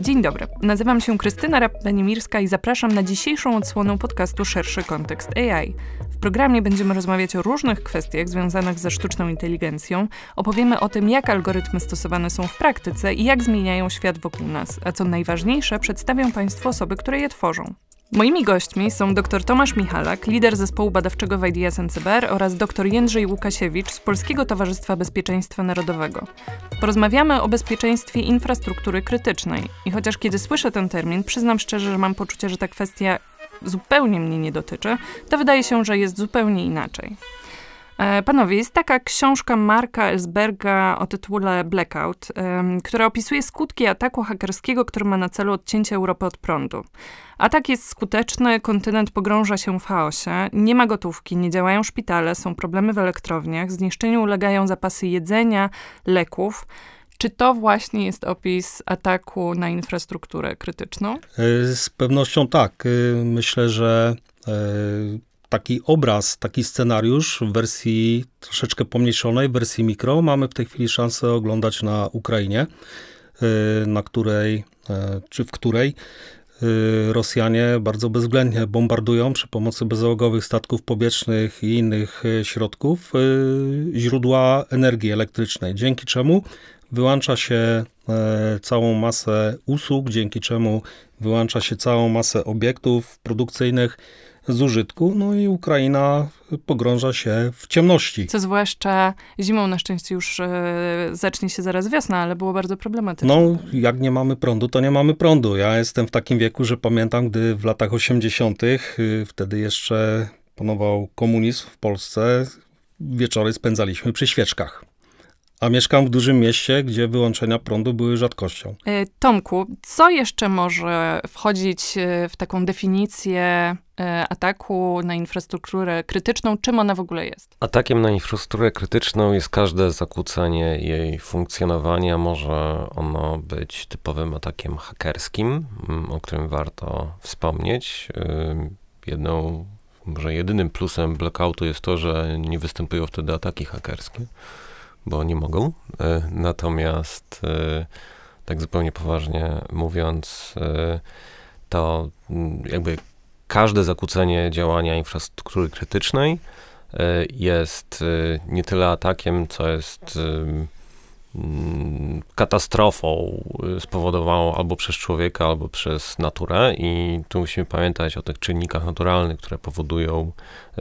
Dzień dobry, nazywam się Krystyna Rap-Benimirska i zapraszam na dzisiejszą odsłonę podcastu Szerszy Kontekst AI. W programie będziemy rozmawiać o różnych kwestiach związanych ze sztuczną inteligencją. Opowiemy o tym, jak algorytmy stosowane są w praktyce i jak zmieniają świat wokół nas. A co najważniejsze, przedstawią Państwu osoby, które je tworzą. Moimi gośćmi są dr Tomasz Michalak, lider zespołu badawczego w IDS NCBR oraz dr Jędrzej Łukasiewicz z Polskiego Towarzystwa Bezpieczeństwa Narodowego. Porozmawiamy o bezpieczeństwie infrastruktury krytycznej. I chociaż kiedy słyszę ten termin, przyznam szczerze, że mam poczucie, że ta kwestia zupełnie mnie nie dotyczy, to wydaje się, że jest zupełnie inaczej. E, panowie, jest taka książka Marka Ellsberga o tytule Blackout, która opisuje skutki ataku hakerskiego, który ma na celu odcięcie Europy od prądu. Atak jest skuteczny, kontynent pogrąża się w chaosie, nie ma gotówki, nie działają szpitale, są problemy w elektrowniach, zniszczeniu ulegają zapasy jedzenia, leków. Czy to właśnie jest opis ataku na infrastrukturę krytyczną? E, z pewnością tak. E, myślę, że taki obraz, taki scenariusz w wersji troszeczkę pomniejszonej, w wersji mikro, mamy w tej chwili szansę oglądać na Ukrainie, y, na której, e, czy w której y, Rosjanie bardzo bezwzględnie bombardują przy pomocy bezzałogowych statków powietrznych i innych środków y, źródła energii elektrycznej, dzięki czemu wyłącza się całą masę usług, dzięki czemu wyłącza się całą masę obiektów produkcyjnych, z użytku, no i Ukraina pogrąża się w ciemności. Co zwłaszcza zimą na szczęście już e, zacznie się zaraz wiosna, ale było bardzo problematyczne. No, jak nie mamy prądu, to nie mamy prądu. Ja jestem w takim wieku, że pamiętam, gdy w latach 80., y, wtedy jeszcze panował komunizm w Polsce, wieczory spędzaliśmy przy świeczkach. A mieszkam w dużym mieście, gdzie wyłączenia prądu były rzadkością. E, Tomku, co jeszcze może wchodzić e, w taką definicję e, ataku na infrastrukturę krytyczną? Czym ona w ogóle jest? Atakiem na infrastrukturę krytyczną jest każde zakłócenie jej funkcjonowania. Może ono być typowym atakiem hakerskim, mm, o którym warto wspomnieć. Jedną, może jedynym plusem blackoutu jest to, że nie występują wtedy ataki hakerskie bo nie mogą. E, natomiast e, tak zupełnie poważnie mówiąc, e, to mm, jakby każde zakłócenie działania infrastruktury krytycznej jest nie tyle atakiem, co jest mm, katastrofą spowodowaną albo przez człowieka, albo przez naturę i tu musimy pamiętać o tych czynnikach naturalnych, które powodują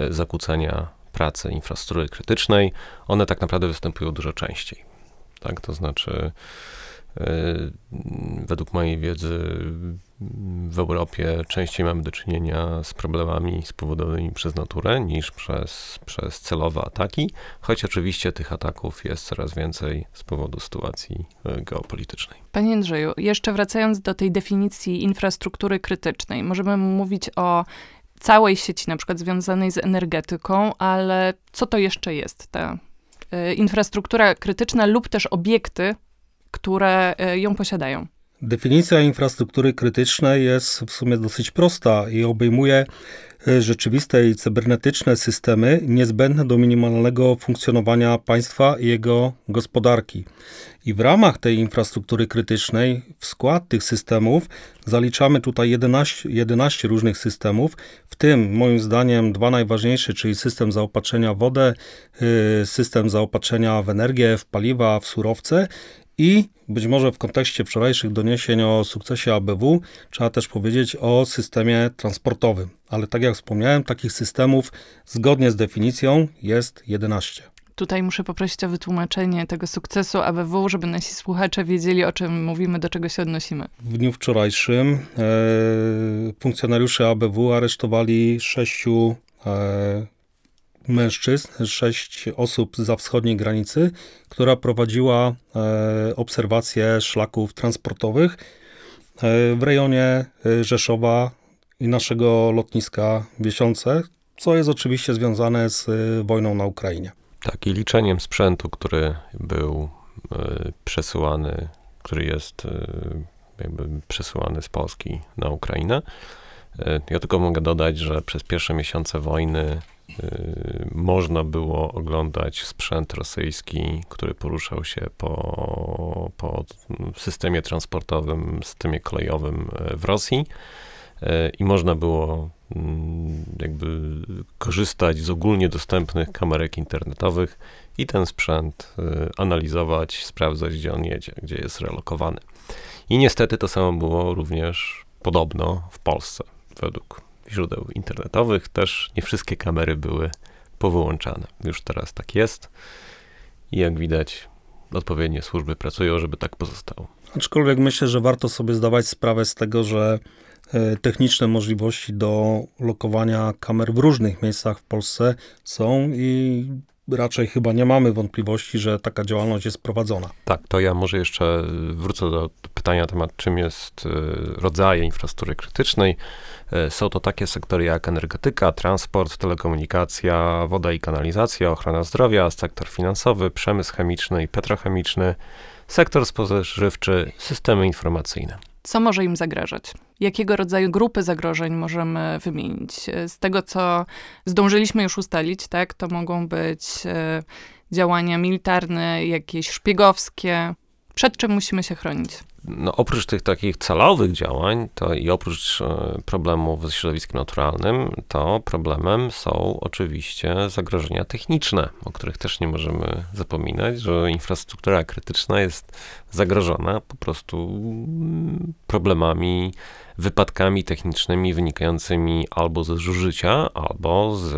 zakłócenia pracy infrastruktury krytycznej, one tak naprawdę występują dużo częściej. Tak, to znaczy, yy, według mojej wiedzy w Europie częściej mamy do czynienia z problemami spowodowanymi przez naturę niż przez, przez celowe ataki, choć oczywiście tych ataków jest coraz więcej z powodu sytuacji e, geopolitycznej. Panie Andrzeju, jeszcze wracając do tej definicji infrastruktury krytycznej, możemy mówić o całej sieci, na przykład związanej z energetyką, ale co to jeszcze jest ta y, infrastruktura krytyczna lub też obiekty, które y, ją posiadają? Definicja infrastruktury krytycznej jest w sumie dosyć prosta i obejmuje e, rzeczywiste i cybernetyczne systemy niezbędne do minimalnego funkcjonowania państwa i jego gospodarki. I w ramach tej infrastruktury krytycznej w skład tych systemów zaliczamy tutaj 11, 11 różnych systemów, w tym moim zdaniem dwa najważniejsze, czyli system zaopatrzenia w wodę, e, system zaopatrzenia w energię, w paliwa, w surowce i być może w kontekście wczorajszych doniesień o sukcesie ABW trzeba też powiedzieć o systemie transportowym. Ale tak jak wspomniałem, takich systemów zgodnie z definicją jest 11. Tutaj muszę poprosić o wytłumaczenie tego sukcesu ABW, żeby nasi słuchacze wiedzieli, o czym mówimy, do czego się odnosimy. W dniu wczorajszym e, funkcjonariusze ABW aresztowali sześciu e, mężczyzn, sześć osób za wschodniej granicy, która prowadziła e, obserwacje szlaków transportowych e, w rejonie e, Rzeszowa i naszego lotniska Wiesiące, co jest oczywiście związane z wojną na Ukrainie. Tak, i liczeniem sprzętu, który był przesyłany, który jest jakby przesyłany z Polski na Ukrainę. Ja tylko mogę dodać, że przez pierwsze miesiące wojny można było oglądać sprzęt rosyjski, który poruszał się po, po systemie transportowym, systemie kolejowym w Rosji i można było mm, jakby korzystać z ogólnie dostępnych kamerek internetowych i ten sprzęt analizować, sprawdzać, gdzie on jedzie, gdzie jest relokowany. I niestety to samo było również podobno w Polsce, według źródeł internetowych. Też nie wszystkie kamery były powyłączane. Już teraz tak jest. I jak widać, odpowiednie służby pracują, żeby tak pozostało. Aczkolwiek myślę, że warto sobie zdawać sprawę z tego, że e, techniczne możliwości do lokowania kamer w różnych miejscach w Polsce są i raczej chyba nie mamy wątpliwości, że taka działalność jest prowadzona. Tak, to ja może jeszcze wrócę do pytania na temat, czym jest e, rodzaje infrastruktury krytycznej. E, są to takie sektory jak energetyka, transport, telekomunikacja, woda i kanalizacja, ochrona zdrowia, sektor finansowy, przemysł chemiczny i petrochemiczny, sektor spożywczy, systemy informacyjne. Co może im zagrażać? Jakiego rodzaju grupy zagrożeń możemy wymienić? Z tego, co zdążyliśmy już ustalić, tak, to mogą być e, działania militarne, jakieś szpiegowskie. Przed czym musimy się chronić? No, oprócz tych takich celowych działań, to i oprócz e, problemów ze środowiskiem naturalnym, to problemem są oczywiście zagrożenia techniczne, o których też nie możemy zapominać, że infrastruktura krytyczna jest zagrożona po prostu mm, problemami wypadkami technicznymi wynikającymi albo ze zużycia, albo z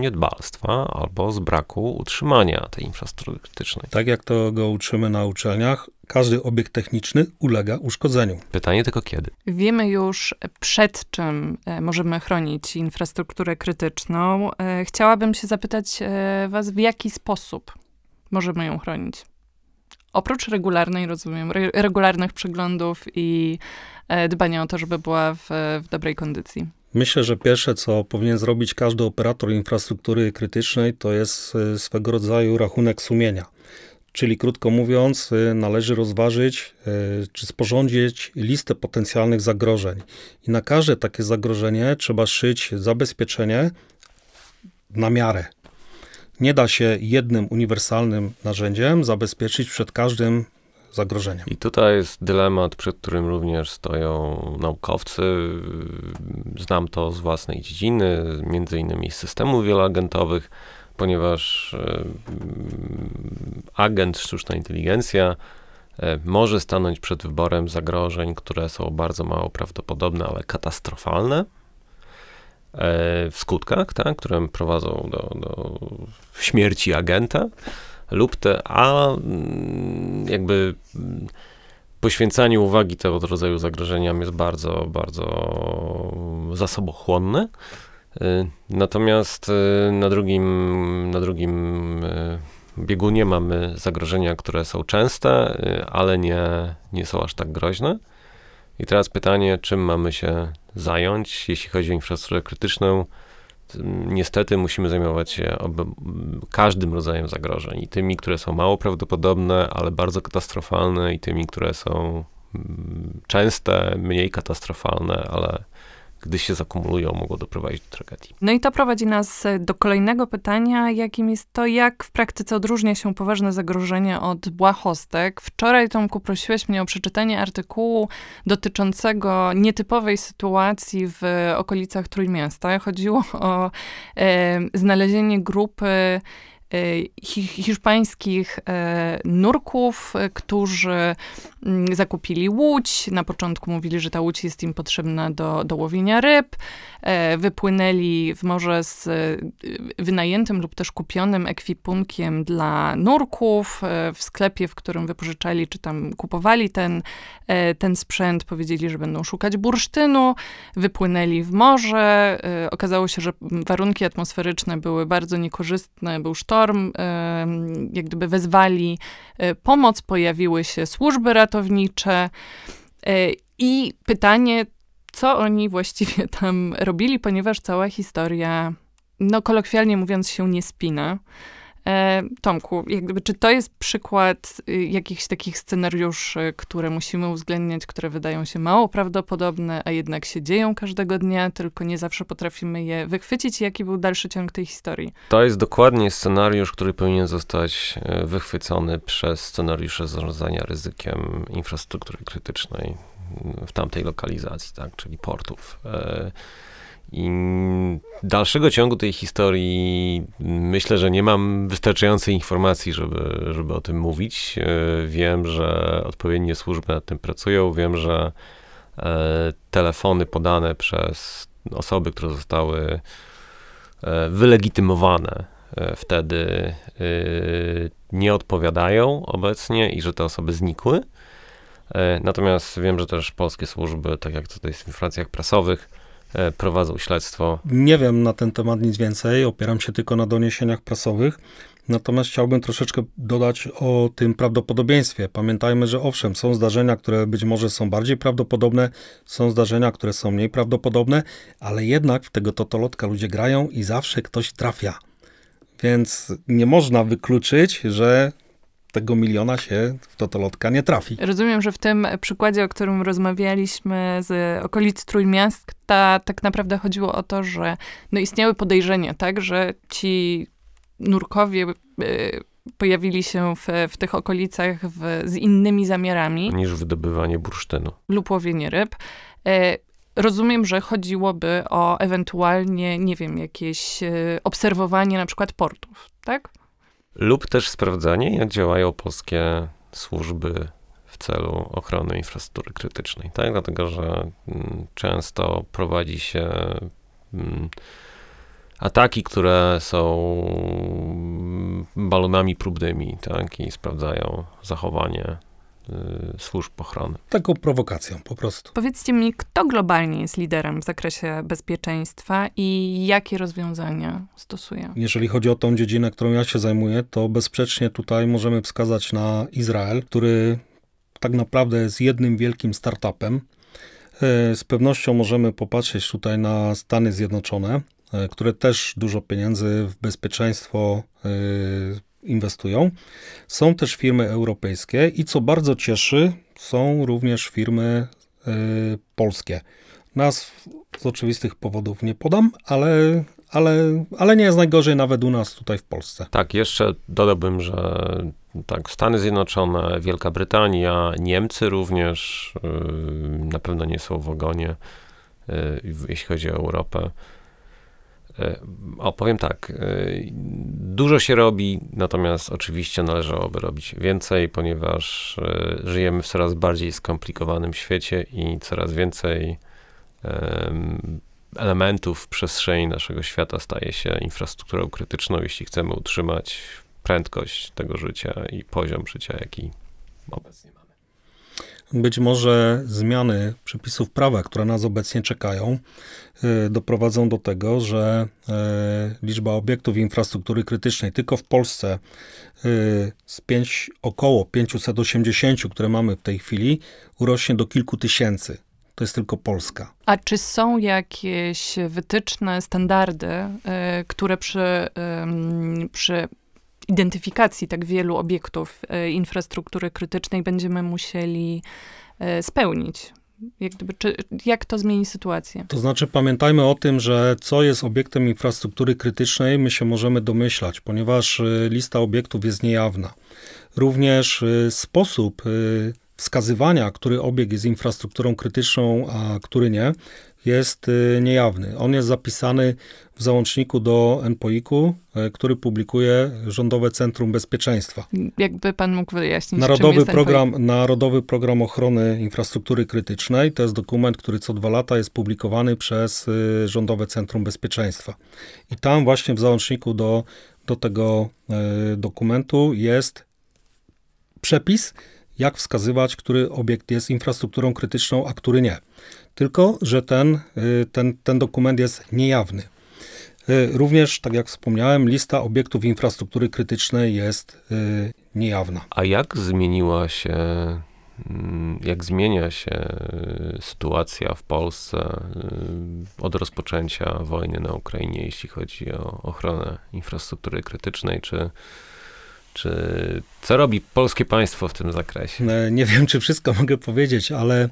niedbalstwa, albo z braku utrzymania tej infrastruktury krytycznej. Tak jak to go uczymy na uczelniach, każdy obiekt techniczny ulega uszkodzeniu. Pytanie tylko kiedy. Wiemy już przed czym e, możemy chronić infrastrukturę krytyczną. E, chciałabym się zapytać e, was, w jaki sposób możemy ją chronić? Oprócz regularnej, rozumiem, regularnych przeglądów i E, dbania o to, żeby była w, w dobrej kondycji. Myślę, że pierwsze, co powinien zrobić każdy operator infrastruktury krytycznej, to jest e, swego rodzaju rachunek sumienia. Czyli krótko mówiąc, e, należy rozważyć czy sporządzić listę potencjalnych zagrożeń. I na każde takie zagrożenie trzeba szyć zabezpieczenie na miarę. Nie da się jednym uniwersalnym narzędziem zabezpieczyć przed każdym zagrożeniem. I tutaj jest dylemat, przed którym również stoją naukowcy. Znam to z własnej dziedziny, między innymi z systemów wieloagentowych, ponieważ agent sztuczna inteligencja e, może stanąć przed wyborem zagrożeń, które są bardzo mało prawdopodobne, ale katastrofalne w skutkach, tak, które prowadzą do, do śmierci agenta lub te, a mm, jakby mm, poświęcanie uwagi tego rodzaju zagrożeniom jest bardzo, bardzo zasobochłonne. Y, natomiast y, na drugim, na drugim biegunie mamy zagrożenia, które są częste, ale nie, nie są aż tak groźne. I teraz pytanie, czym mamy się zająć, jeśli chodzi o infrastrukturę krytyczną, niestety musimy zajmować się każdym rodzajem zagrożeń. I tymi, które są mało prawdopodobne, ale bardzo katastrofalne, i tymi, które są częste, mniej katastrofalne, ale gdy się zakumulują, mogą doprowadzić do tragedii. No i to prowadzi nas do kolejnego pytania, jakim jest to, jak w praktyce odróżnia się poważne zagrożenie od błahostek. Wczoraj, Tomku, prosiłeś mnie o przeczytanie artykułu dotyczącego nietypowej sytuacji w okolicach Trójmiasta. Chodziło o e, znalezienie grupy E, hiszpańskich e, nurków, e, którzy mm, zakupili łódź. Na początku mówili, że ta łódź jest im potrzebna do, do łowienia ryb. Wypłynęli w morze z wynajętym lub też kupionym ekwipunkiem dla nurków. W sklepie, w którym wypożyczali czy tam kupowali ten, ten sprzęt, powiedzieli, że będą szukać bursztynu. Wypłynęli w morze. Okazało się, że warunki atmosferyczne były bardzo niekorzystne, był sztorm jak gdyby wezwali e, pomoc, pojawiły się służby ratownicze e, i pytanie, co oni właściwie tam robili, ponieważ cała historia, no kolokwialnie mówiąc, się nie spina. E, Tomku, jakby, czy to jest przykład y, jakichś takich scenariuszy, które musimy uwzględniać, które wydają się mało prawdopodobne, a jednak się dzieją każdego dnia, tylko nie zawsze potrafimy je wychwycić? Jaki był dalszy ciąg tej historii? To jest dokładnie scenariusz, który powinien zostać e, wychwycony przez scenariusze zarządzania ryzykiem infrastruktury krytycznej w tamtej lokalizacji, tak, czyli portów. E, I dalszego ciągu tej historii myślę, że nie mam wystarczającej informacji, żeby, żeby o tym mówić. E, wiem, że odpowiednie służby nad tym pracują. Wiem, że e, telefony podane przez osoby, które zostały wylegitymowane wtedy nie odpowiadają obecnie i że te osoby znikły. E, natomiast wiem, że też polskie służby, tak jak jest w informacjach prasowych, e, prowadzą śledztwo. Nie wiem na ten temat nic więcej, opieram się tylko na doniesieniach prasowych. Natomiast chciałbym troszeczkę dodać o tym prawdopodobieństwie. Pamiętajmy, że owszem, są zdarzenia, które być może są bardziej prawdopodobne, są zdarzenia, które są mniej prawdopodobne, ale jednak w tego totolotka ludzie grają i zawsze ktoś trafia. Więc nie można wykluczyć, że tego miliona się w totolotka nie trafi. Rozumiem, że w tym przykładzie, o którym rozmawialiśmy z okolic Trójmiasta, tak naprawdę chodziło o to, że no istniały podejrzenia, tak, że ci nurkowie y, pojawili się w, w tych okolicach w, z innymi zamiarami. Niż wydobywanie bursztynu. Lub łowienie ryb. Y, rozumiem, że chodziłoby o ewentualnie, nie wiem, jakieś y, obserwowanie na przykład portów, tak? Lub też sprawdzanie, jak działają polskie służby w celu ochrony infrastruktury krytycznej, tak? Dlatego, że mm, często prowadzi się mm, ataki, które są balonami próbnymi, tak? I sprawdzają zachowanie służb ochrony. Taką prowokacją po prostu. Powiedzcie mi, kto globalnie jest liderem w zakresie bezpieczeństwa i jakie rozwiązania stosuje? Jeżeli chodzi o tą dziedzinę, którą ja się zajmuję, to bezsprzecznie tutaj możemy wskazać na Izrael, który tak naprawdę jest jednym wielkim startupem. Y, z pewnością możemy popatrzeć tutaj na Stany Zjednoczone, y, które też dużo pieniędzy w bezpieczeństwo inwestują. Są też firmy europejskie i co bardzo cieszy, są również firmy y, polskie. Nazw z oczywistych powodów nie podam, ale, ale, ale nie jest najgorzej nawet u nas tutaj w Polsce. Tak, jeszcze dodałbym, że tak, Stany Zjednoczone, Wielka Brytania, Niemcy również y, na pewno nie są w ogonie, y, jeśli chodzi o Europę. E, opowiem tak, e, dużo się robi, natomiast oczywiście należałoby robić więcej, ponieważ e, żyjemy w coraz bardziej skomplikowanym świecie i coraz więcej elementów przestrzeni naszego świata staje się infrastrukturą krytyczną, jeśli chcemy utrzymać prędkość tego życia i poziom życia, jaki obecnie. Być może zmiany przepisów prawa, które nas obecnie czekają, y, doprowadzą do tego, że y, liczba obiektów infrastruktury krytycznej tylko w Polsce y, z 5, około 580, które mamy w tej chwili, urośnie do kilku tysięcy. To jest tylko Polska. A czy są jakieś wytyczne, standardy, które przy, przy identyfikacji tak wielu obiektów e, infrastruktury krytycznej będziemy musieli e, spełnić. Jak, gdyby, czy, jak to zmieni sytuację? To znaczy, pamiętajmy o tym, że co jest obiektem infrastruktury krytycznej, my się możemy domyślać, ponieważ e, lista obiektów jest niejawna. Również sposób wskazywania, który obiekt jest infrastrukturą krytyczną, a który nie, jest y, niejawny. On jest zapisany w załączniku do NPOIK-u, y, który publikuje Rządowe Centrum Bezpieczeństwa. Jakby pan mógł wyjaśnić, Narodowy program, Narodowy Program Ochrony Infrastruktury Krytycznej to jest dokument, który co dwa lata jest publikowany przez y, Rządowe Centrum Bezpieczeństwa. I tam właśnie w załączniku do, do tego dokumentu jest przepis, jak wskazywać, który obiekt jest infrastrukturą krytyczną, a który nie. Tylko, że ten, y, ten, ten dokument jest niejawny. Y, również, tak jak wspomniałem, lista obiektów infrastruktury krytycznej jest y, niejawna. A jak zmieniła się mm, jak zmienia się sytuacja w Polsce od rozpoczęcia wojny na Ukrainie, jeśli chodzi o ochronę infrastruktury krytycznej, czy czy co robi polskie państwo w tym zakresie? E, nie wiem, czy wszystko mogę powiedzieć, ale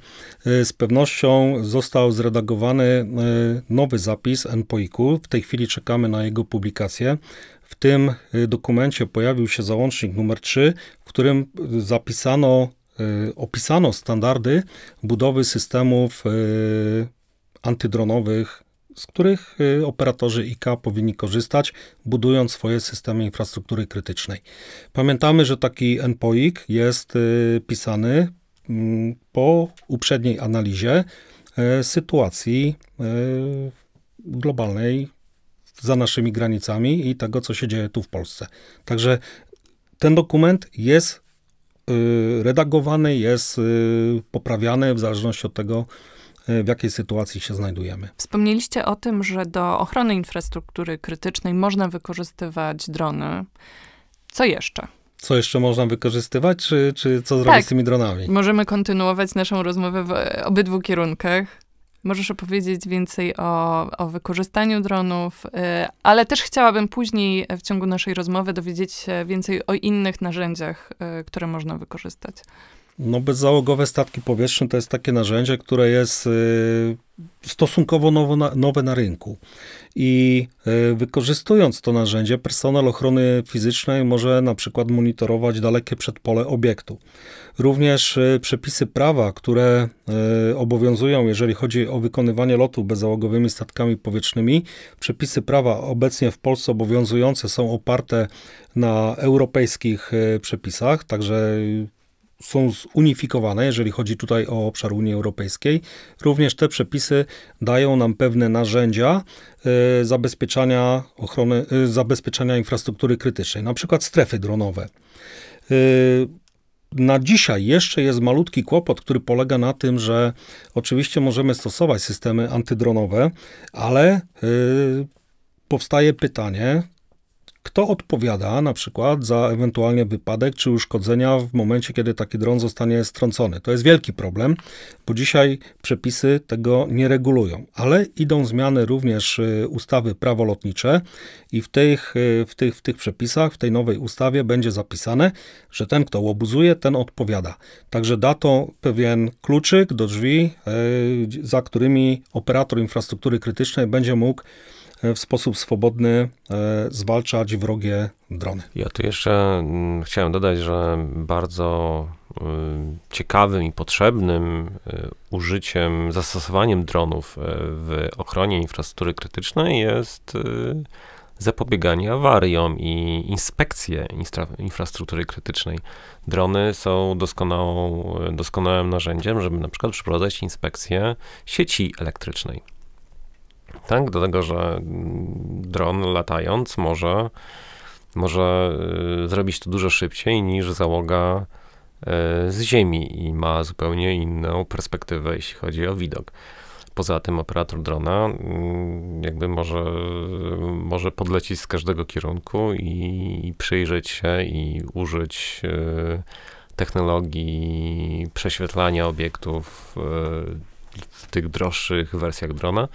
e, z pewnością został zredagowany e, nowy zapis NPOIK-u. W tej chwili czekamy na jego publikację. W tym dokumencie pojawił się załącznik numer 3, w którym zapisano, opisano standardy budowy systemów antydronowych z których y, operatorzy IK powinni korzystać, budując swoje systemy infrastruktury krytycznej. Pamiętamy, że taki NPOIK jest y, pisany mm, po uprzedniej analizie y, sytuacji globalnej za naszymi granicami i tego, co się dzieje tu w Polsce. Także ten dokument jest redagowany, jest poprawiany w zależności od tego, w jakiej sytuacji się znajdujemy. Wspomnieliście o tym, że do ochrony infrastruktury krytycznej można wykorzystywać drony. Co jeszcze? Co jeszcze można wykorzystywać, czy, czy co zrobić tak, z tymi dronami? Możemy kontynuować naszą rozmowę w obydwu kierunkach. Możesz opowiedzieć więcej o, o wykorzystaniu dronów, y, ale też chciałabym później w ciągu naszej rozmowy dowiedzieć się więcej o innych narzędziach, y, które można wykorzystać. No, bezzałogowe statki powietrzne to jest takie narzędzie, które jest y, stosunkowo nowo na, nowe na rynku. I y, wykorzystując to narzędzie, personel ochrony fizycznej może na przykład monitorować dalekie przedpole obiektu. Również y, przepisy prawa, które obowiązują, jeżeli chodzi o wykonywanie lotu bezzałogowymi statkami powietrznymi, przepisy prawa obecnie w Polsce obowiązujące są oparte na europejskich przepisach, także są zunifikowane, jeżeli chodzi tutaj o obszar Unii Europejskiej. Również te przepisy dają nam pewne narzędzia y, zabezpieczania ochrony, y, zabezpieczania infrastruktury krytycznej, na przykład strefy dronowe. Y, na dzisiaj jeszcze jest malutki kłopot, który polega na tym, że oczywiście możemy stosować systemy antydronowe, ale powstaje pytanie, kto odpowiada na przykład za ewentualnie wypadek czy uszkodzenia w momencie, kiedy taki dron zostanie strącony? To jest wielki problem, bo dzisiaj przepisy tego nie regulują, ale idą zmiany również y, ustawy prawo lotnicze i w tych, y, w tych, w tych przepisach, w tej nowej ustawie będzie zapisane, że ten, kto łobuzuje, ten odpowiada. Także da to pewien kluczyk do drzwi, y, za którymi operator infrastruktury krytycznej będzie mógł w sposób swobodny e, zwalczać wrogie drony. Ja tu jeszcze mm, chciałem dodać, że bardzo y, ciekawym i potrzebnym y, użyciem, zastosowaniem dronów y, w ochronie infrastruktury krytycznej jest zapobieganie awariom i inspekcje infrastruktury krytycznej. Drony są doskonałą, doskonałym narzędziem, żeby na przykład przeprowadzać inspekcję sieci elektrycznej tak? Do tego, że dron latając może, może y, zrobić to dużo szybciej niż załoga y, z ziemi i ma zupełnie inną perspektywę, jeśli chodzi o widok. Poza tym operator drona mm, jakby może, może podlecieć z każdego kierunku i, i przyjrzeć się i użyć y, technologii prześwietlania obiektów w tych droższych wersjach drona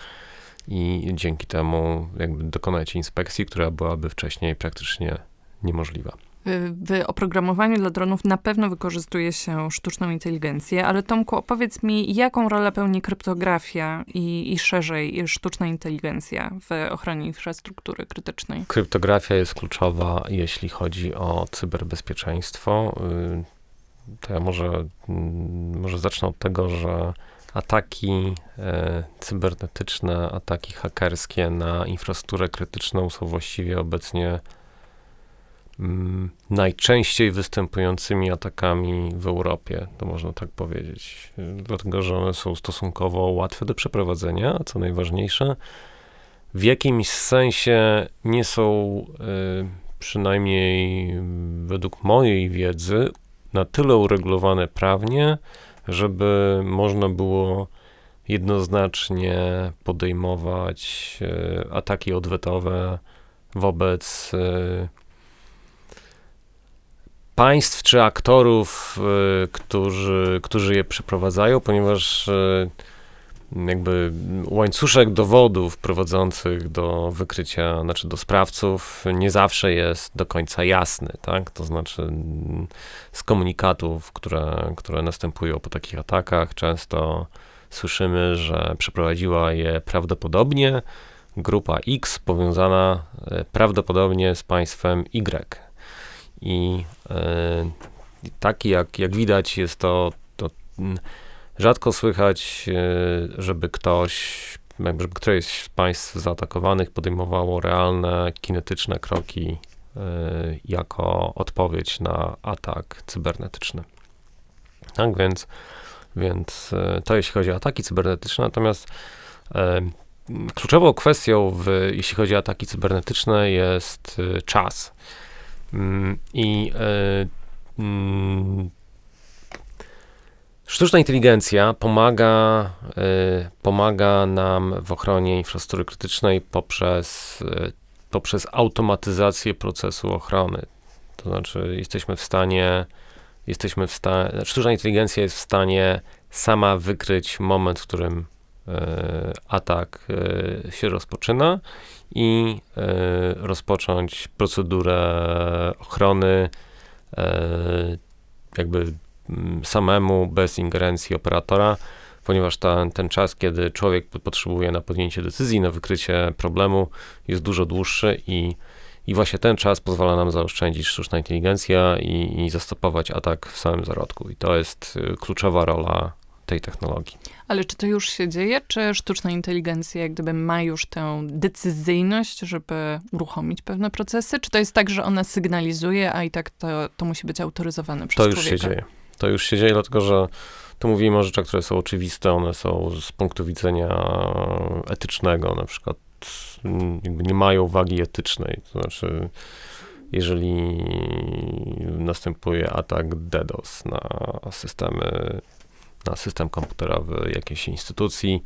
i dzięki temu jakby dokonać inspekcji, która byłaby wcześniej praktycznie niemożliwa. W oprogramowaniu dla dronów na pewno wykorzystuje się sztuczną inteligencję, ale Tomku, opowiedz mi, jaką rolę pełni kryptografia i, i szerzej sztuczna inteligencja w ochronie infrastruktury krytycznej? Kryptografia jest kluczowa, jeśli chodzi o cyberbezpieczeństwo. Y, to ja może, mm, może zacznę od tego, że ataki e, cybernetyczne, ataki hakerskie na infrastrukturę krytyczną są właściwie obecnie mm, najczęściej występującymi atakami w Europie, to można tak powiedzieć. Dlatego, że one są stosunkowo łatwe do przeprowadzenia, a co najważniejsze, w jakimś sensie nie są, y, przynajmniej według mojej wiedzy, na tyle uregulowane prawnie, żeby można było jednoznacznie podejmować e, ataki odwetowe wobec e, państw czy aktorów, którzy, którzy je przeprowadzają, ponieważ jakby łańcuszek dowodów prowadzących do wykrycia, znaczy do sprawców nie zawsze jest do końca jasny, tak? To znaczy mm, z komunikatów, które, które następują po takich atakach, często słyszymy, że przeprowadziła je prawdopodobnie grupa X powiązana e, prawdopodobnie z państwem Y. I e, taki, jak, jak widać, jest to, to mm, Rzadko słychać, e, żeby ktoś, jakby któreś z państw zaatakowanych podejmowało realne, kinetyczne kroki e, jako odpowiedź na atak cybernetyczny. Tak więc, więc e, to jeśli chodzi o ataki cybernetyczne, natomiast kluczową kwestią, w, jeśli chodzi o ataki cybernetyczne, jest czas. Mm, I mm, Sztuczna inteligencja pomaga, y, pomaga nam w ochronie infrastruktury krytycznej poprzez, y, poprzez automatyzację procesu ochrony. To znaczy, jesteśmy w stanie, jesteśmy w stanie, sztuczna inteligencja jest w stanie sama wykryć moment, w którym y, atak się rozpoczyna i rozpocząć procedurę ochrony jakby Mm, samemu, bez ingerencji operatora, ponieważ ta, ten czas, kiedy człowiek potrzebuje na podjęcie decyzji, na wykrycie problemu, jest dużo dłuższy i, i właśnie ten czas pozwala nam zaoszczędzić sztuczna inteligencja i, i zastopować atak w samym zarodku. I to jest y, kluczowa rola tej technologii. Ale czy to już się dzieje, czy sztuczna inteligencja jak gdyby ma już tę decyzyjność, żeby uruchomić pewne procesy? Czy to jest tak, że ona sygnalizuje, a i tak to, to musi być autoryzowane przez człowieka? To już się dzieje. To już się dzieje, dlatego że tu mówimy o rzeczach, które są oczywiste, one są z punktu widzenia etycznego, na przykład jakby nie mają wagi etycznej, to znaczy jeżeli następuje atak DDoS na systemy, na system komputerowy jakiejś instytucji,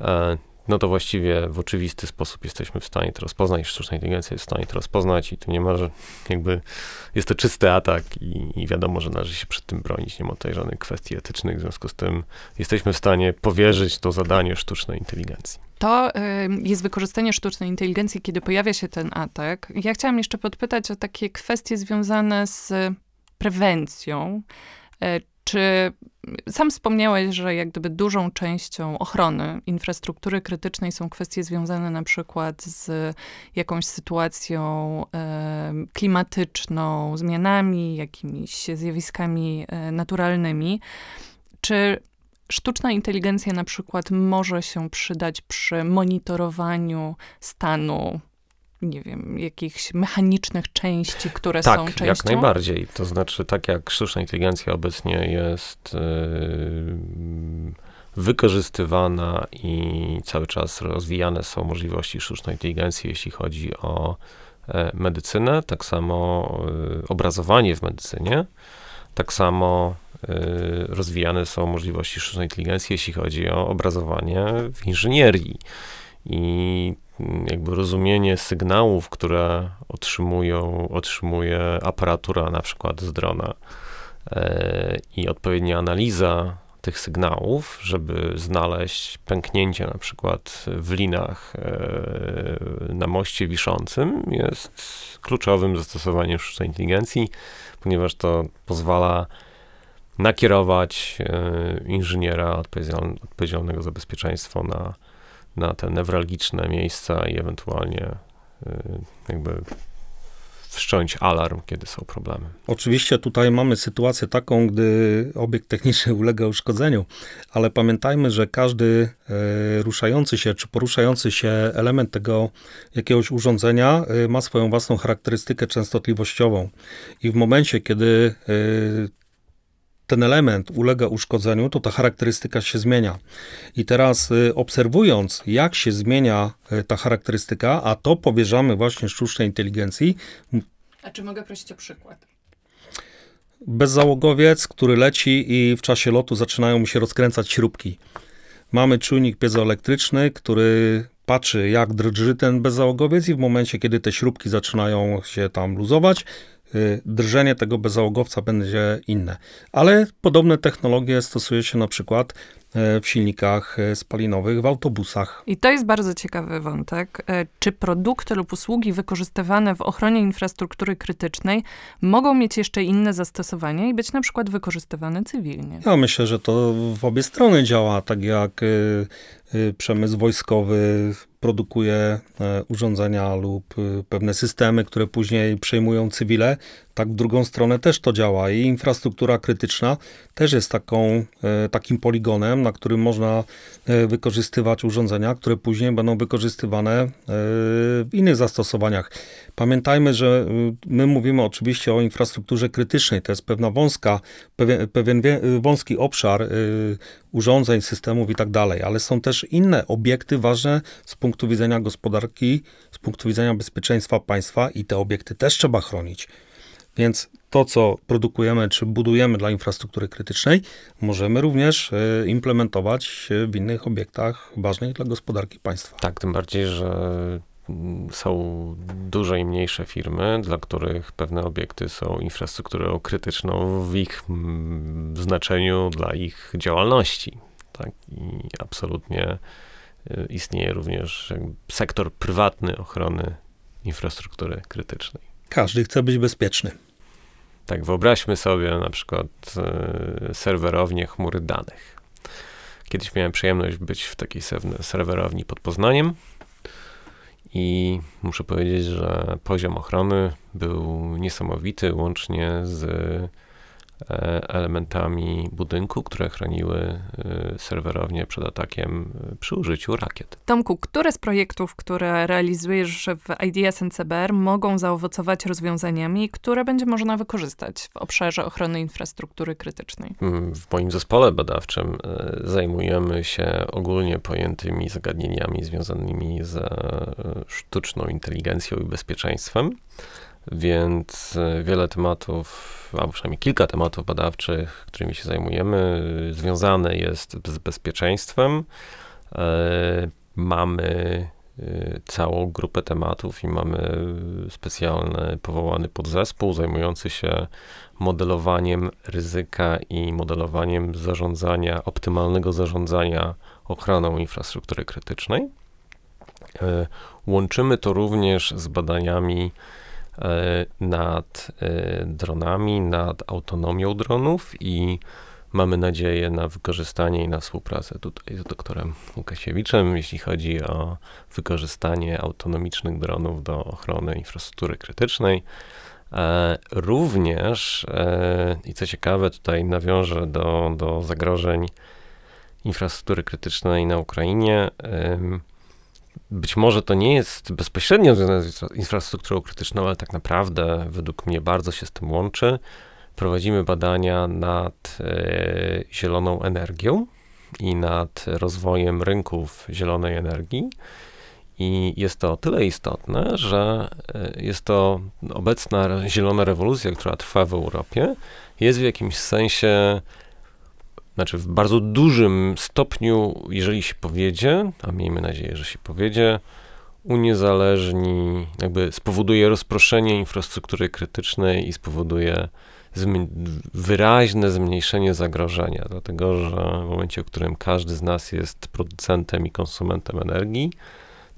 e, no to właściwie w oczywisty sposób jesteśmy w stanie to rozpoznać, sztuczna inteligencja jest w stanie to rozpoznać i tu nie ma, że jakby jest to czysty atak i, i wiadomo, że należy się przed tym bronić, nie ma tutaj żadnych kwestii etycznych, w związku z tym jesteśmy w stanie powierzyć to zadanie sztucznej inteligencji. To y, jest wykorzystanie sztucznej inteligencji, kiedy pojawia się ten atak. Ja chciałam jeszcze podpytać o takie kwestie związane z prewencją. Y, czy sam wspomniałeś, że jak gdyby dużą częścią ochrony infrastruktury krytycznej są kwestie związane na przykład z jakąś sytuacją klimatyczną, zmianami, jakimiś zjawiskami e, naturalnymi. Czy sztuczna inteligencja na przykład może się przydać przy monitorowaniu stanu nie wiem, jakichś mechanicznych części, które tak, są częścią? Tak, jak najbardziej. To znaczy, tak jak sztuczna inteligencja obecnie jest yy, wykorzystywana i cały czas rozwijane są możliwości sztucznej inteligencji, jeśli chodzi o e, medycynę, tak samo e, obrazowanie w medycynie, tak samo e, rozwijane są możliwości sztucznej inteligencji, jeśli chodzi o obrazowanie w inżynierii. I jakby rozumienie sygnałów, które otrzymują, otrzymuje aparatura na przykład z drona e, i odpowiednia analiza tych sygnałów, żeby znaleźć pęknięcie na przykład w linach e, na moście wiszącym jest kluczowym zastosowaniem sztucznej inteligencji, ponieważ to pozwala nakierować e, inżyniera odpowiedzialnego za bezpieczeństwo na na te newralgiczne miejsca i ewentualnie y, jakby wszcząć alarm, kiedy są problemy. Oczywiście tutaj mamy sytuację taką, gdy obiekt techniczny ulega uszkodzeniu, ale pamiętajmy, że każdy e, ruszający się czy poruszający się element tego jakiegoś urządzenia e, ma swoją własną charakterystykę częstotliwościową. I w momencie, kiedy ten element ulega uszkodzeniu, to ta charakterystyka się zmienia. I teraz y, obserwując, jak się zmienia y, ta charakterystyka, a to powierzamy właśnie sztucznej inteligencji. A czy mogę prosić o przykład? Bezzałogowiec, który leci i w czasie lotu zaczynają mu się rozkręcać śrubki. Mamy czujnik piezoelektryczny, który patrzy, jak drży ten bezzałogowiec i w momencie, kiedy te śrubki zaczynają się tam luzować, drżenie tego bezzałogowca będzie inne. Ale podobne technologie stosuje się na przykład E, w silnikach e, spalinowych, w autobusach. I to jest bardzo ciekawy wątek. Czy produkty lub usługi wykorzystywane w ochronie infrastruktury krytycznej mogą mieć jeszcze inne zastosowania i być na przykład wykorzystywane cywilnie? Ja myślę, że to w obie strony działa, tak jak przemysł wojskowy produkuje urządzenia lub pewne systemy, które później przejmują cywile, tak w drugą stronę też to działa i infrastruktura krytyczna też jest taką, takim poligonem, na którym można e, wykorzystywać urządzenia, które później będą wykorzystywane e, w innych zastosowaniach. Pamiętajmy, że e, my mówimy oczywiście o infrastrukturze krytycznej, to jest pewna wąska, pewien, pewien wąski obszar urządzeń, systemów i tak dalej, ale są też inne obiekty ważne z punktu widzenia gospodarki, z punktu widzenia bezpieczeństwa państwa i te obiekty też trzeba chronić. Więc to, co produkujemy czy budujemy dla infrastruktury krytycznej, możemy również implementować w innych obiektach ważnych dla gospodarki państwa. Tak, tym bardziej, że są duże i mniejsze firmy, dla których pewne obiekty są infrastrukturą krytyczną w ich mm, znaczeniu dla ich działalności. Tak? I absolutnie e, istnieje również sektor prywatny ochrony infrastruktury krytycznej. Każdy chce być bezpieczny. Tak, wyobraźmy sobie na przykład e, serwerownię chmury danych. Kiedyś miałem przyjemność być w takiej serwerowni pod Poznaniem i muszę powiedzieć, że poziom ochrony był niesamowity, łącznie z elementami budynku, które chroniły e, serwerownię przed atakiem e, przy użyciu rakiet. Tomku, które z projektów, które realizujesz w IDS NCBR mogą zaowocować rozwiązaniami, które będzie można wykorzystać w obszarze ochrony infrastruktury krytycznej? Mm, w moim zespole badawczym zajmujemy się ogólnie pojętymi zagadnieniami związanymi ze sztuczną inteligencją i bezpieczeństwem więc e, wiele tematów, albo przynajmniej kilka tematów badawczych, którymi się zajmujemy, związane jest z bezpieczeństwem. E, mamy e, całą grupę tematów i mamy specjalny powołany podzespół zajmujący się modelowaniem ryzyka i modelowaniem zarządzania, optymalnego zarządzania ochroną infrastruktury krytycznej. Łączymy to również z badaniami nad e, dronami, nad autonomią dronów i mamy nadzieję na wykorzystanie i na współpracę tutaj z doktorem Łukasiewiczem, jeśli chodzi o wykorzystanie autonomicznych dronów do ochrony infrastruktury krytycznej. E, również, i co ciekawe, tutaj nawiążę do, do zagrożeń infrastruktury krytycznej na Ukrainie być może to nie jest bezpośrednio związane z infrastrukturą krytyczną, ale tak naprawdę według mnie bardzo się z tym łączy. Prowadzimy badania nad e, zieloną energią i nad rozwojem rynków zielonej energii. I jest to o tyle istotne, że e, jest to obecna zielona rewolucja, która trwa w Europie, jest w jakimś sensie znaczy w bardzo dużym stopniu, jeżeli się powiedzie, a miejmy nadzieję, że się powiedzie, uniezależni, jakby spowoduje rozproszenie infrastruktury krytycznej i spowoduje wyraźne zmniejszenie zagrożenia, dlatego że w momencie, w którym każdy z nas jest producentem i konsumentem energii,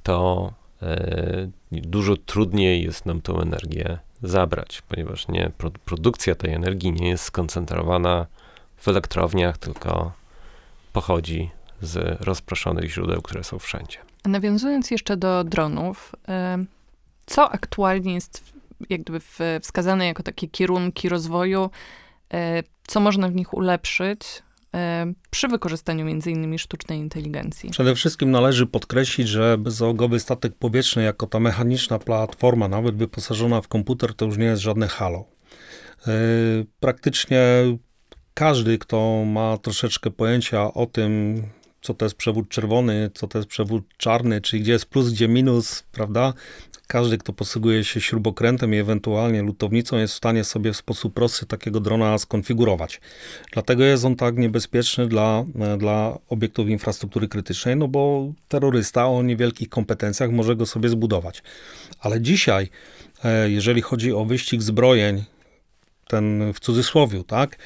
to e, dużo trudniej jest nam tą energię zabrać, ponieważ nie, produkcja tej energii nie jest skoncentrowana w elektrowniach, tylko pochodzi z rozproszonych źródeł, które są wszędzie. Nawiązując jeszcze do dronów, co aktualnie jest jakby wskazane jako takie kierunki rozwoju, e, co można w nich ulepszyć e, przy wykorzystaniu między innymi sztucznej inteligencji? Przede wszystkim należy podkreślić, że bezzałogowy statek powietrzny jako ta mechaniczna platforma, nawet wyposażona w komputer, to już nie jest żadne halo. E, praktycznie każdy, kto ma troszeczkę pojęcia o tym, co to jest przewód czerwony, co to jest przewód czarny, czyli gdzie jest plus, gdzie minus, prawda? Każdy, kto posługuje się śrubokrętem i ewentualnie lutownicą, jest w stanie sobie w sposób prosty takiego drona skonfigurować. Dlatego jest on tak niebezpieczny dla, dla obiektów infrastruktury krytycznej, no bo terrorysta o niewielkich kompetencjach może go sobie zbudować. Ale dzisiaj Jeżeli chodzi o wyścig zbrojeń, ten w cudzysłowie, tak,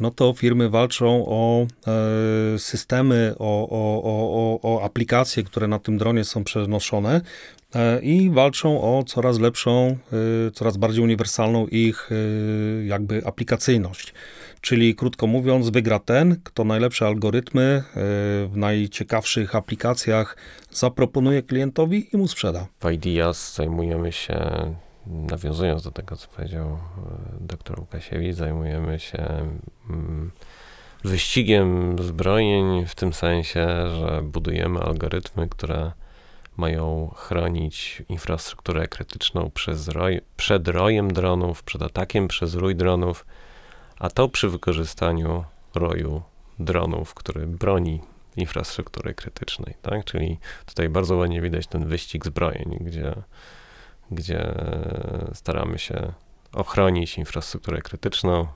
no to firmy walczą o e, systemy, o, o, o, o aplikacje, które na tym dronie są przenoszone e, i walczą o coraz lepszą, e, coraz bardziej uniwersalną ich e, jakby aplikacyjność. Czyli krótko mówiąc, wygra ten, kto najlepsze algorytmy e, w najciekawszych aplikacjach zaproponuje klientowi i mu sprzeda. W Ideas zajmujemy się nawiązując do tego, co powiedział e, dr Łukasiewicz, zajmujemy się mm, wyścigiem zbrojeń w tym sensie, że budujemy algorytmy, które mają chronić infrastrukturę krytyczną roj, przed rojem dronów, przed atakiem przez rój dronów, a to przy wykorzystaniu roju dronów, który broni infrastruktury krytycznej, tak? Czyli tutaj bardzo ładnie widać ten wyścig zbrojeń, gdzie gdzie staramy się ochronić infrastrukturę krytyczną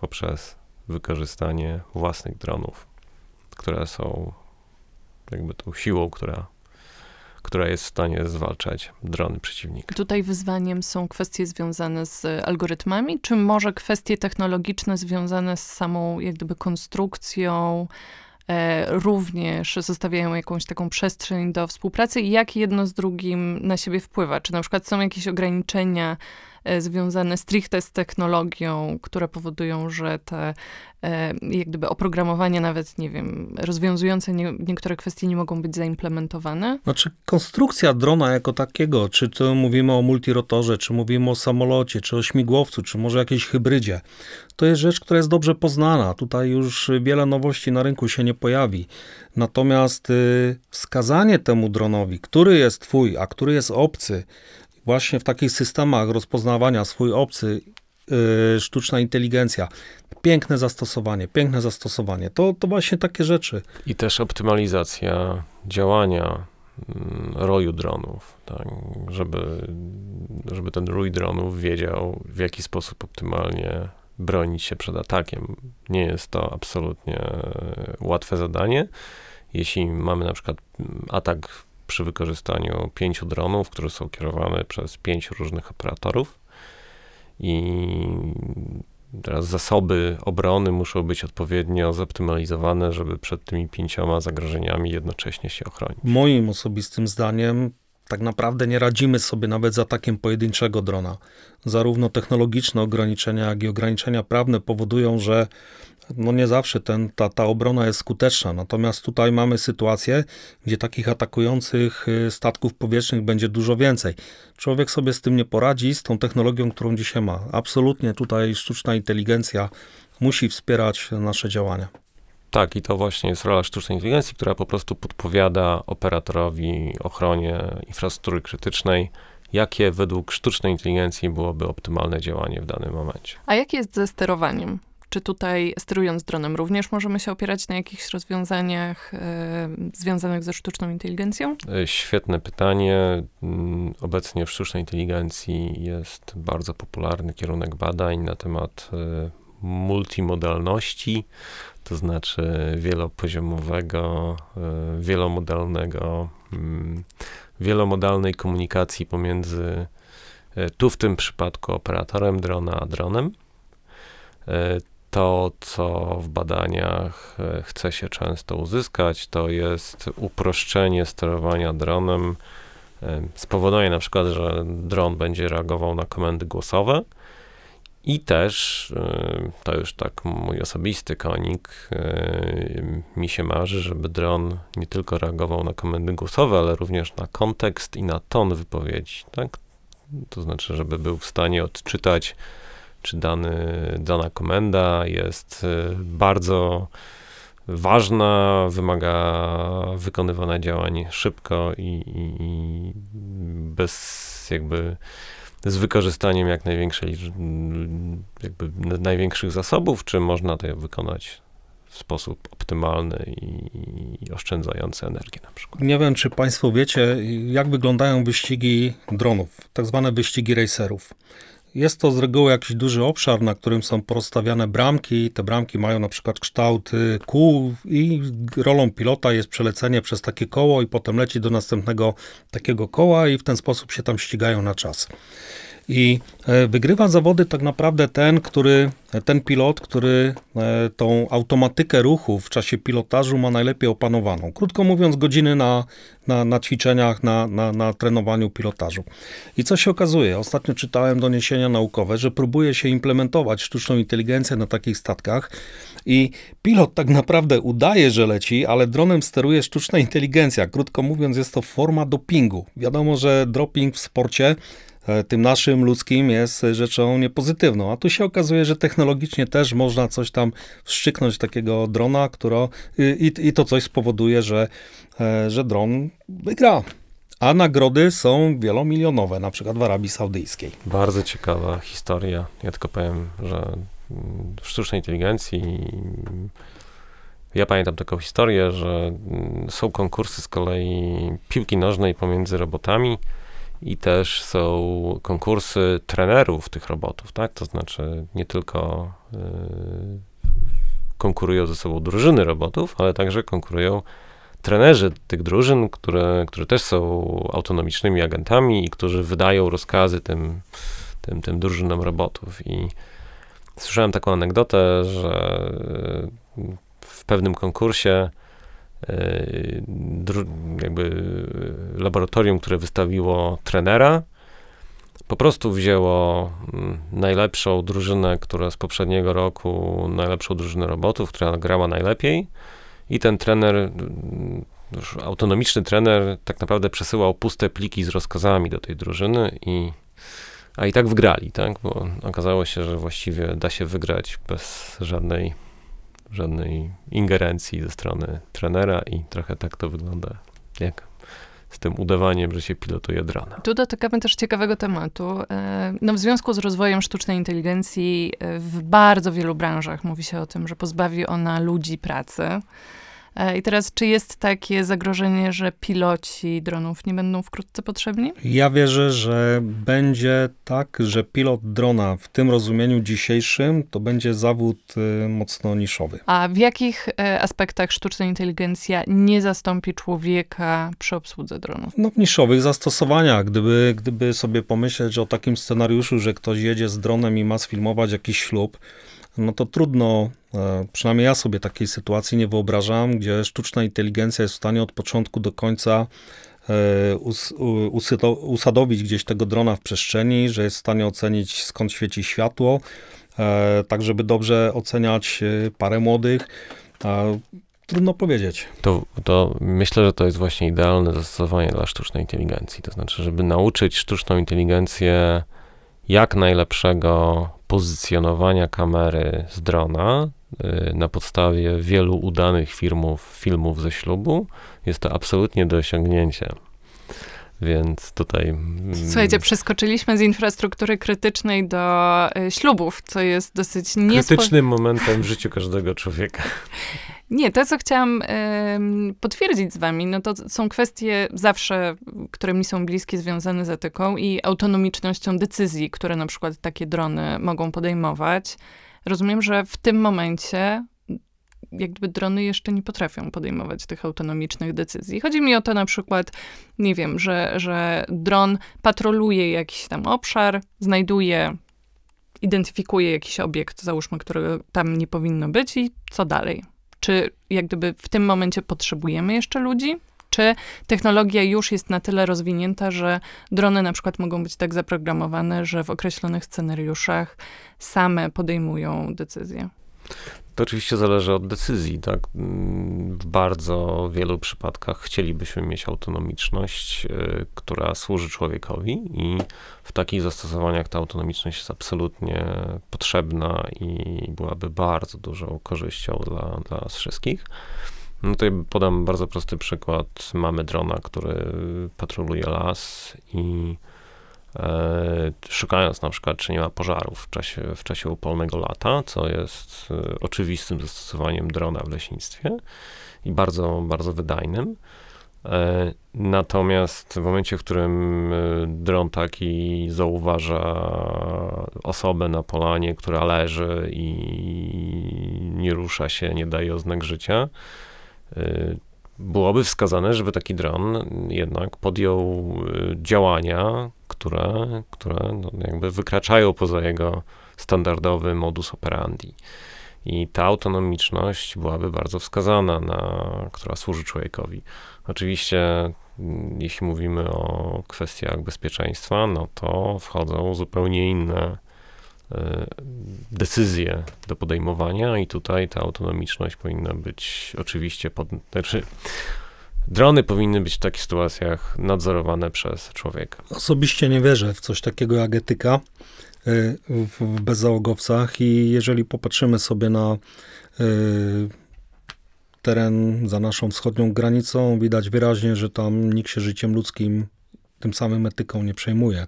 poprzez wykorzystanie własnych dronów, które są jakby tą siłą, która, która jest w stanie zwalczać drony przeciwnika. Tutaj wyzwaniem są kwestie związane z algorytmami, czy może kwestie technologiczne związane z samą jak gdyby konstrukcją, również zostawiają jakąś taką przestrzeń do współpracy i jak jedno z drugim na siebie wpływa? Czy na przykład są jakieś ograniczenia E, związane stricte z technologią, które powodują, że te e, jak gdyby oprogramowania nawet, nie wiem, rozwiązujące nie, niektóre kwestie nie mogą być zaimplementowane? Znaczy konstrukcja drona jako takiego, czy to mówimy o multirotorze, czy mówimy o samolocie, czy o śmigłowcu, czy może jakiejś hybrydzie, to jest rzecz, która jest dobrze poznana. Tutaj już wiele nowości na rynku się nie pojawi. Natomiast y, wskazanie temu dronowi, który jest twój, a który jest obcy, właśnie w takich systemach rozpoznawania swój obcy, yy, sztuczna inteligencja, piękne zastosowanie, piękne zastosowanie. To, to właśnie takie rzeczy. I też optymalizacja działania mm, roju dronów, tak, żeby, żeby ten rój dronów wiedział, w jaki sposób optymalnie bronić się przed atakiem. Nie jest to absolutnie łatwe zadanie. Jeśli mamy na przykład atak przy wykorzystaniu pięciu dronów, które są kierowane przez pięciu różnych operatorów. I teraz zasoby obrony muszą być odpowiednio zoptymalizowane, żeby przed tymi pięcioma zagrożeniami jednocześnie się ochronić. Moim osobistym zdaniem tak naprawdę nie radzimy sobie nawet z atakiem pojedynczego drona. Zarówno technologiczne ograniczenia, jak i ograniczenia prawne powodują, że no nie zawsze ten, ta, ta obrona jest skuteczna. Natomiast tutaj mamy sytuację, gdzie takich atakujących y, statków powietrznych będzie dużo więcej. Człowiek sobie z tym nie poradzi, z tą technologią, którą dzisiaj ma. Absolutnie tutaj sztuczna inteligencja musi wspierać nasze działania. Tak, i to właśnie jest rola sztucznej inteligencji, która po prostu podpowiada operatorowi ochronie infrastruktury krytycznej, jakie według sztucznej inteligencji byłoby optymalne działanie w danym momencie. A jak jest ze sterowaniem? Czy tutaj sterując dronem również możemy się opierać na jakichś rozwiązaniach e, związanych ze sztuczną inteligencją? E, świetne pytanie. Mm, obecnie w sztucznej inteligencji jest bardzo popularny kierunek badań na temat e, multimodalności, to znaczy wielopoziomowego, wielomodalnego, mm, wielomodalnej komunikacji pomiędzy tu w tym przypadku operatorem drona a dronem to, co w badaniach e, chce się często uzyskać, to jest uproszczenie sterowania dronem. E, spowoduje na przykład, że dron będzie reagował na komendy głosowe. I też, e, to już tak mój osobisty konik, mi się marzy, żeby dron nie tylko reagował na komendy głosowe, ale również na kontekst i na ton wypowiedzi, tak? To znaczy, żeby był w stanie odczytać czy dany, dana komenda jest y, bardzo ważna, wymaga wykonywania działań szybko i, i, i bez jakby z wykorzystaniem jak największej, jakby największych zasobów, czy można to wykonać w sposób optymalny i, oszczędzający energię na przykład. Nie wiem, czy Państwo wiecie, jak wyglądają wyścigi dronów, tak zwane wyścigi racerów. Jest to z reguły jakiś duży obszar, na którym są porozstawiane bramki. Te bramki mają na przykład kształt kół i rolą pilota jest przelecenie przez takie koło i potem leci do następnego takiego koła i w ten sposób się tam ścigają na czas. I e, wygrywa zawody tak naprawdę ten, który, ten pilot, który e, tą automatykę ruchu w czasie pilotażu ma najlepiej opanowaną. Krótko mówiąc, godziny na, na, na ćwiczeniach, na, na, na trenowaniu pilotażu. I co się okazuje? Ostatnio czytałem doniesienia naukowe, że próbuje się implementować sztuczną inteligencję na takich statkach i pilot tak naprawdę udaje, że leci, ale dronem steruje sztuczna inteligencja. Krótko mówiąc, jest to forma dopingu. Wiadomo, że doping w sporcie E, tym naszym ludzkim jest rzeczą niepozytywną. A tu się okazuje, że technologicznie też można coś tam wszczyknąć takiego drona, która, i, i to coś spowoduje, że, e, że dron wygra. A nagrody są wielomilionowe, na przykład w Arabii Saudyjskiej. Bardzo ciekawa historia. Ja tylko powiem, że w sztucznej inteligencji ja pamiętam taką historię, że są konkursy z kolei piłki nożnej pomiędzy robotami i też są konkursy trenerów tych robotów, tak? To znaczy nie tylko y, konkurują ze sobą drużyny robotów, ale także konkurują trenerzy tych drużyn, które, które też są autonomicznymi agentami i którzy wydają rozkazy tym, tym, tym drużynom robotów. I słyszałem taką anegdotę, że w pewnym konkursie jakby laboratorium, które wystawiło trenera, po prostu wzięło mm, najlepszą drużynę, która z poprzedniego roku, najlepszą drużynę robotów, która grała najlepiej i ten trener, mm, autonomiczny trener tak naprawdę przesyłał puste pliki z rozkazami do tej drużyny i a i tak wygrali, tak? Bo okazało się, że właściwie da się wygrać bez żadnej żadnej ingerencji ze strony trenera i trochę tak to wygląda, jak z tym udawaniem, że się pilotuje drona. Tu dotykamy też ciekawego tematu. E, no, w związku z rozwojem sztucznej inteligencji e, w bardzo wielu branżach mówi się o tym, że pozbawi ona ludzi pracy. E, I teraz, czy jest takie zagrożenie, że piloci dronów nie będą wkrótce potrzebni? Ja wierzę, że będzie tak, że pilot drona w tym rozumieniu dzisiejszym to będzie zawód y, mocno niszowy. A w jakich y, aspektach sztuczna inteligencja nie zastąpi człowieka przy obsłudze dronów? No w niszowych zastosowaniach. Gdyby, gdyby sobie pomyśleć o takim scenariuszu, że ktoś jedzie z dronem i ma sfilmować jakiś ślub, no to trudno, e, przynajmniej ja sobie takiej sytuacji nie wyobrażam, gdzie sztuczna inteligencja jest w stanie od początku do końca e, usadowić gdzieś tego drona w przestrzeni, że jest w stanie ocenić skąd świeci światło, e, tak żeby dobrze oceniać parę młodych. Trudno powiedzieć. To, to myślę, że to jest właśnie idealne zastosowanie dla sztucznej inteligencji. To znaczy, żeby nauczyć sztuczną inteligencję jak najlepszego pozycjonowania kamery z drona y, na podstawie wielu udanych filmów, filmów ze ślubu, jest to absolutnie do osiągnięcia. Więc tutaj. Mm, Słuchajcie, przeskoczyliśmy z infrastruktury krytycznej do y, ślubów, co jest dosyć niespo... Krytycznym momentem w życiu każdego człowieka. Nie, to co chciałam y, potwierdzić z wami, no to są kwestie zawsze, które mi są bliskie, związane z etyką i autonomicznością decyzji, które na przykład takie drony mogą podejmować. Rozumiem, że w tym momencie jak gdyby drony jeszcze nie potrafią podejmować tych autonomicznych decyzji. Chodzi mi o to na przykład, nie wiem, że, że dron patroluje jakiś tam obszar, znajduje, identyfikuje jakiś obiekt, załóżmy, którego tam nie powinno być i co dalej? Czy jak gdyby w tym momencie potrzebujemy jeszcze ludzi? Czy technologia już jest na tyle rozwinięta, że drony na przykład mogą być tak zaprogramowane, że w określonych scenariuszach same podejmują decyzje? To oczywiście zależy od decyzji, tak? W bardzo wielu przypadkach chcielibyśmy mieć autonomiczność, y, która służy człowiekowi i w takich zastosowaniach ta autonomiczność jest absolutnie potrzebna i byłaby bardzo dużą korzyścią dla, dla nas wszystkich. No tutaj podam bardzo prosty przykład. Mamy drona, który patroluje las i szukając na przykład, czy nie ma pożarów w czasie, w czasie upolnego lata, co jest e, oczywistym zastosowaniem drona w leśnictwie i bardzo, bardzo wydajnym. E, natomiast w momencie, w którym dron taki zauważa osobę na polanie, która leży i nie rusza się, nie daje oznak życia, byłoby wskazane, żeby taki dron jednak podjął y, działania, które, które no jakby wykraczają poza jego standardowy modus operandi. I ta autonomiczność byłaby bardzo wskazana, na, która służy człowiekowi. Oczywiście, mm, jeśli mówimy o kwestiach bezpieczeństwa, no to wchodzą zupełnie inne decyzje do podejmowania, i tutaj ta autonomiczność powinna być oczywiście pod. Znaczy, drony powinny być w takich sytuacjach nadzorowane przez człowieka. Osobiście nie wierzę w coś takiego jak etyka. Y, w bezzałogowcach i jeżeli popatrzymy sobie na y, teren za naszą wschodnią granicą, widać wyraźnie, że tam nikt się życiem ludzkim tym samym etyką nie przejmuje.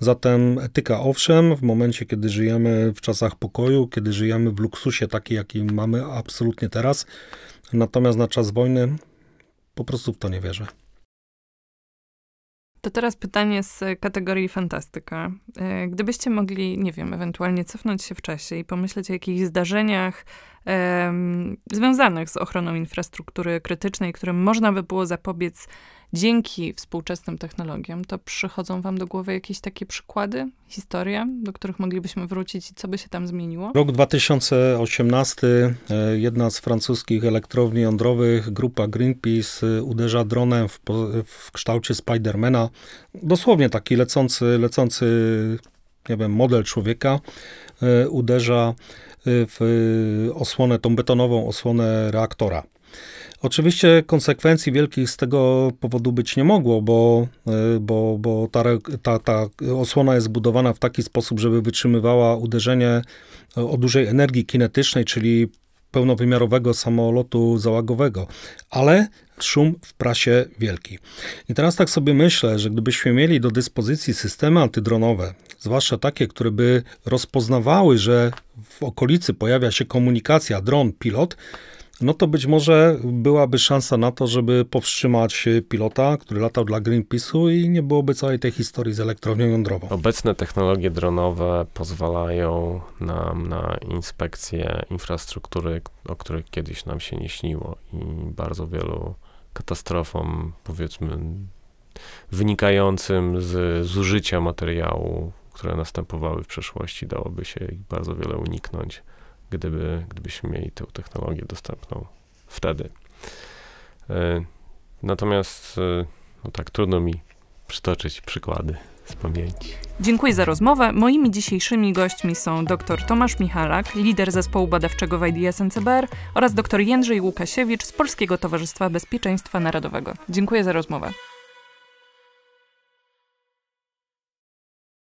Zatem etyka owszem, w momencie, kiedy żyjemy w czasach pokoju, kiedy żyjemy w luksusie taki, jaki mamy absolutnie teraz, natomiast na czas wojny po prostu w to nie wierzę. To teraz pytanie z kategorii fantastyka. E, gdybyście mogli, nie wiem, ewentualnie cofnąć się w czasie i pomyśleć o jakichś zdarzeniach um, związanych z ochroną infrastruktury krytycznej, którym można by było zapobiec dzięki współczesnym technologiom, to przychodzą wam do głowy jakieś takie przykłady, historie, do których moglibyśmy wrócić i co by się tam zmieniło? Rok 2018, e, jedna z francuskich elektrowni jądrowych, grupa Greenpeace e, uderza dronem w, w kształcie Spidermana, dosłownie taki lecący, lecący, nie wiem, model człowieka, e, uderza w osłonę, tą betonową osłonę reaktora. Oczywiście konsekwencji wielkich z tego powodu być nie mogło, bo, e, bo, bo ta, ta, ta osłona jest zbudowana w taki sposób, żeby wytrzymywała uderzenie o dużej energii kinetycznej, czyli pełnowymiarowego samolotu załogowego, ale szum w prasie wielki. I teraz tak sobie myślę, że gdybyśmy mieli do dyspozycji systemy antydronowe, zwłaszcza takie, które by rozpoznawały, że w okolicy pojawia się komunikacja dron, pilot, no to być może byłaby szansa na to, żeby powstrzymać pilota, który latał dla Greenpeace'u i nie byłoby całej tej historii z elektrownią jądrową. Obecne technologie dronowe pozwalają nam na inspekcję infrastruktury, o której kiedyś nam się nie śniło i bardzo wielu katastrofom, powiedzmy, wynikającym z zużycia materiału, które następowały w przeszłości, dałoby się ich bardzo wiele uniknąć gdyby, gdybyśmy mieli tę technologię dostępną wtedy. E, natomiast, e, no tak, trudno mi przytoczyć przykłady z pamięci. Dziękuję za rozmowę. Moimi dzisiejszymi gośćmi są dr Tomasz Michalak, lider zespołu badawczego w IDS NCBR oraz dr Jędrzej Łukasiewicz z Polskiego Towarzystwa Bezpieczeństwa Narodowego. Dziękuję za rozmowę.